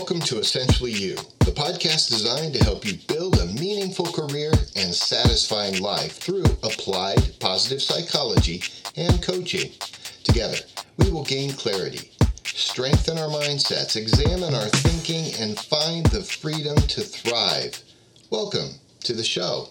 Welcome to Essentially You, the podcast designed to help you build a meaningful career and satisfying life through applied positive psychology and coaching. Together, we will gain clarity, strengthen our mindsets, examine our thinking, and find the freedom to thrive. Welcome to the show.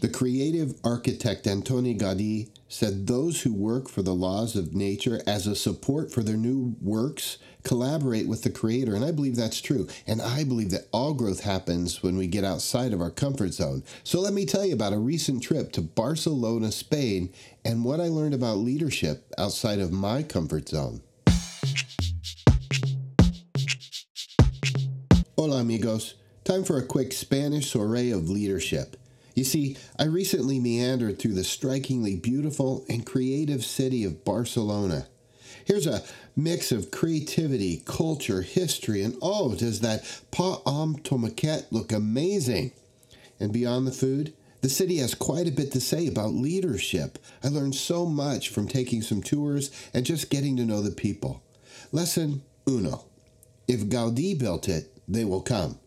The creative architect Antoni Gaudí said those who work for the laws of nature as a support for their new works collaborate with the creator. And i believe that's true. And i believe that all growth happens when we get outside of our comfort zone. So let me tell you about a recent trip to barcelona spain and what i learned about leadership outside of my comfort zone. Hola amigos. Time for a quick spanish soiree of leadership you see, I recently meandered through the strikingly beautiful and creative city of Barcelona. Here's a mix of creativity, culture, history, and oh, does that pa amb tomàquet look amazing! And beyond the food, the city has quite a bit to say about leadership. I learned so much from taking some tours and just getting to know the people. Lesson uno If Gaudí built it, they will come.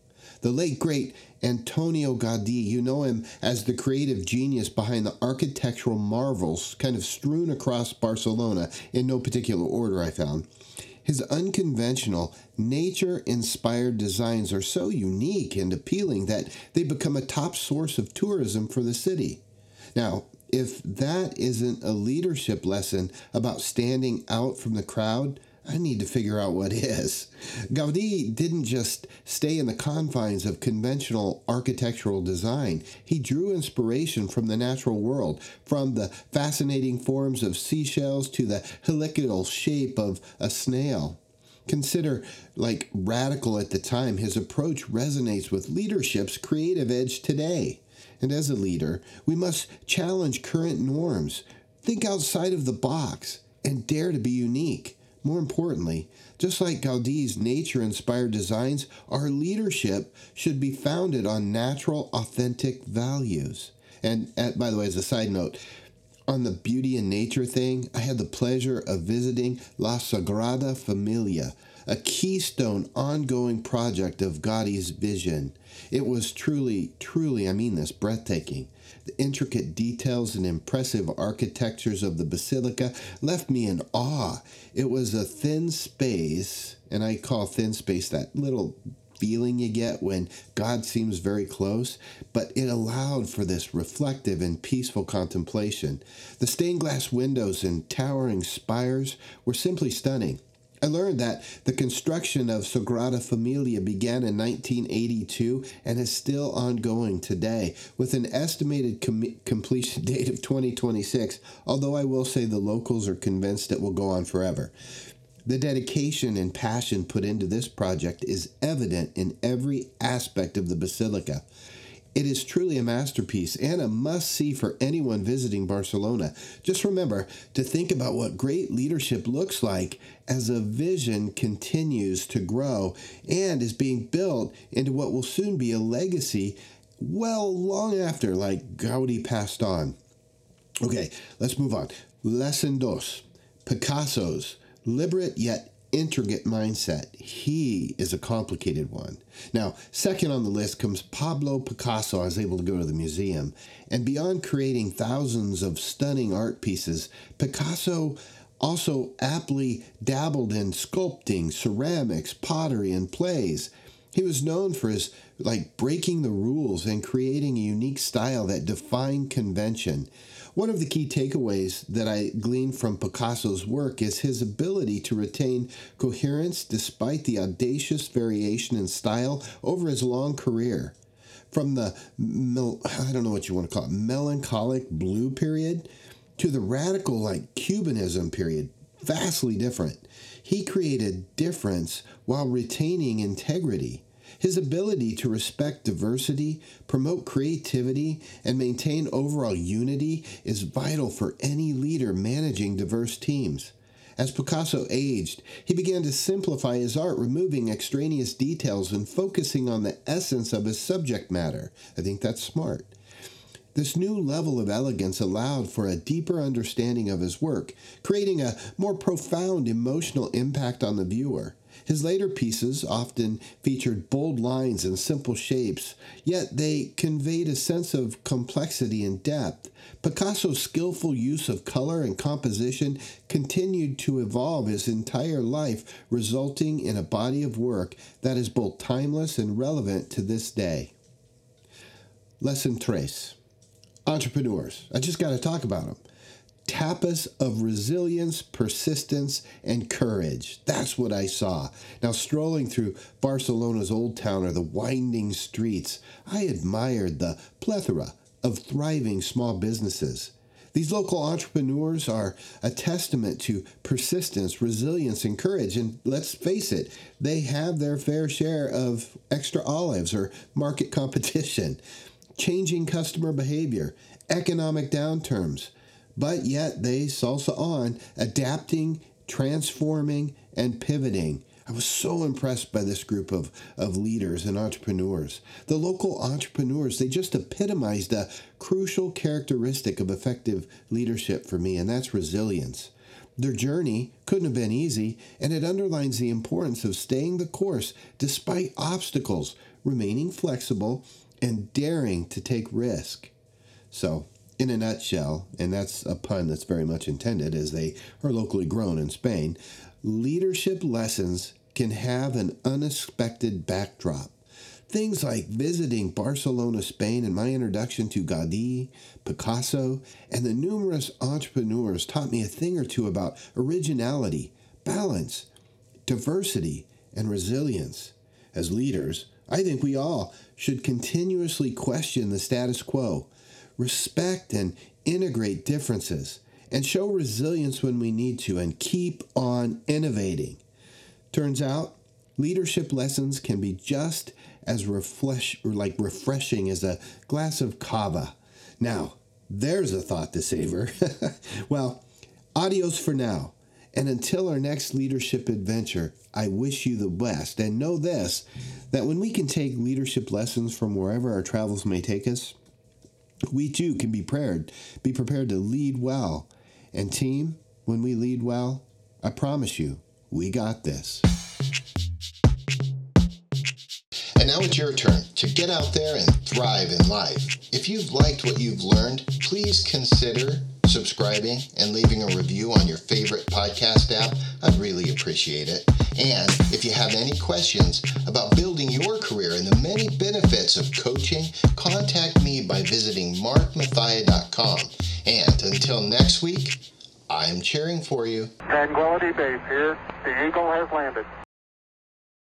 The late great Antonio Gaudí, you know him as the creative genius behind the architectural marvels kind of strewn across Barcelona in no particular order, I found. His unconventional, nature inspired designs are so unique and appealing that they become a top source of tourism for the city. Now, if that isn't a leadership lesson about standing out from the crowd, I need to figure out what is. Gaudí didn't just stay in the confines of conventional architectural design. He drew inspiration from the natural world, from the fascinating forms of seashells to the helical shape of a snail. Consider like radical at the time, his approach resonates with leadership's creative edge today. And as a leader, we must challenge current norms, think outside of the box, and dare to be unique. More importantly, just like Gaudí's nature inspired designs, our leadership should be founded on natural, authentic values. And at, by the way, as a side note, on the beauty and nature thing, I had the pleasure of visiting La Sagrada Familia, a keystone ongoing project of Gaudí's vision. It was truly, truly, I mean this, breathtaking. The intricate details and impressive architectures of the basilica left me in awe. It was a thin space, and I call thin space that little feeling you get when God seems very close, but it allowed for this reflective and peaceful contemplation. The stained glass windows and towering spires were simply stunning. I learned that the construction of Sagrada Familia began in 1982 and is still ongoing today, with an estimated com- completion date of 2026, although I will say the locals are convinced it will go on forever. The dedication and passion put into this project is evident in every aspect of the basilica. It is truly a masterpiece and a must see for anyone visiting Barcelona. Just remember to think about what great leadership looks like as a vision continues to grow and is being built into what will soon be a legacy well long after like Gaudí passed on. Okay, let's move on. Lesson dos Picasso's liberate yet intricate mindset. He is a complicated one. Now, second on the list comes Pablo Picasso. I was able to go to the museum. And beyond creating thousands of stunning art pieces, Picasso also aptly dabbled in sculpting, ceramics, pottery, and plays. He was known for his like breaking the rules and creating a unique style that defined convention. One of the key takeaways that I gleaned from Picasso's work is his ability to retain coherence despite the audacious variation in style over his long career. From the, I don't know what you want to call it, melancholic blue period to the radical, like Cubanism period, vastly different. He created difference while retaining integrity. His ability to respect diversity, promote creativity, and maintain overall unity is vital for any leader managing diverse teams. As Picasso aged, he began to simplify his art, removing extraneous details and focusing on the essence of his subject matter. I think that's smart. This new level of elegance allowed for a deeper understanding of his work, creating a more profound emotional impact on the viewer. His later pieces often featured bold lines and simple shapes, yet they conveyed a sense of complexity and depth. Picasso's skillful use of color and composition continued to evolve his entire life, resulting in a body of work that is both timeless and relevant to this day. Lesson Tres Entrepreneurs. I just got to talk about them tapas of resilience, persistence, and courage. That's what I saw. Now, strolling through Barcelona's old town or the winding streets, I admired the plethora of thriving small businesses. These local entrepreneurs are a testament to persistence, resilience, and courage. And let's face it, they have their fair share of extra olives or market competition, changing customer behavior, economic downturns, but yet they salsa on, adapting, transforming, and pivoting. I was so impressed by this group of, of leaders and entrepreneurs. The local entrepreneurs, they just epitomized a crucial characteristic of effective leadership for me, and that's resilience. Their journey couldn't have been easy, and it underlines the importance of staying the course despite obstacles, remaining flexible, and daring to take risk. So, in a nutshell, and that's a pun that's very much intended as they are locally grown in Spain, leadership lessons can have an unexpected backdrop. Things like visiting Barcelona, Spain, and my introduction to Gaudí, Picasso, and the numerous entrepreneurs taught me a thing or two about originality, balance, diversity, and resilience. As leaders, I think we all should continuously question the status quo respect and integrate differences, and show resilience when we need to, and keep on innovating. Turns out, leadership lessons can be just as refresh, like refreshing as a glass of cava. Now, there's a thought to savor. well, adios for now. And until our next leadership adventure, I wish you the best. And know this that when we can take leadership lessons from wherever our travels may take us, we too can be prepared, be prepared to lead well. And team, when we lead well, I promise you, we got this. And now it's your turn to get out there and thrive in life. If you've liked what you've learned, please consider subscribing and leaving a review on your favorite podcast app. I'd really appreciate it. And if you have any questions about building your career and the many benefits of coaching, contact me by visiting markmathia.com. And until next week, I'm cheering for you. Tranquility Base here. The Eagle has landed.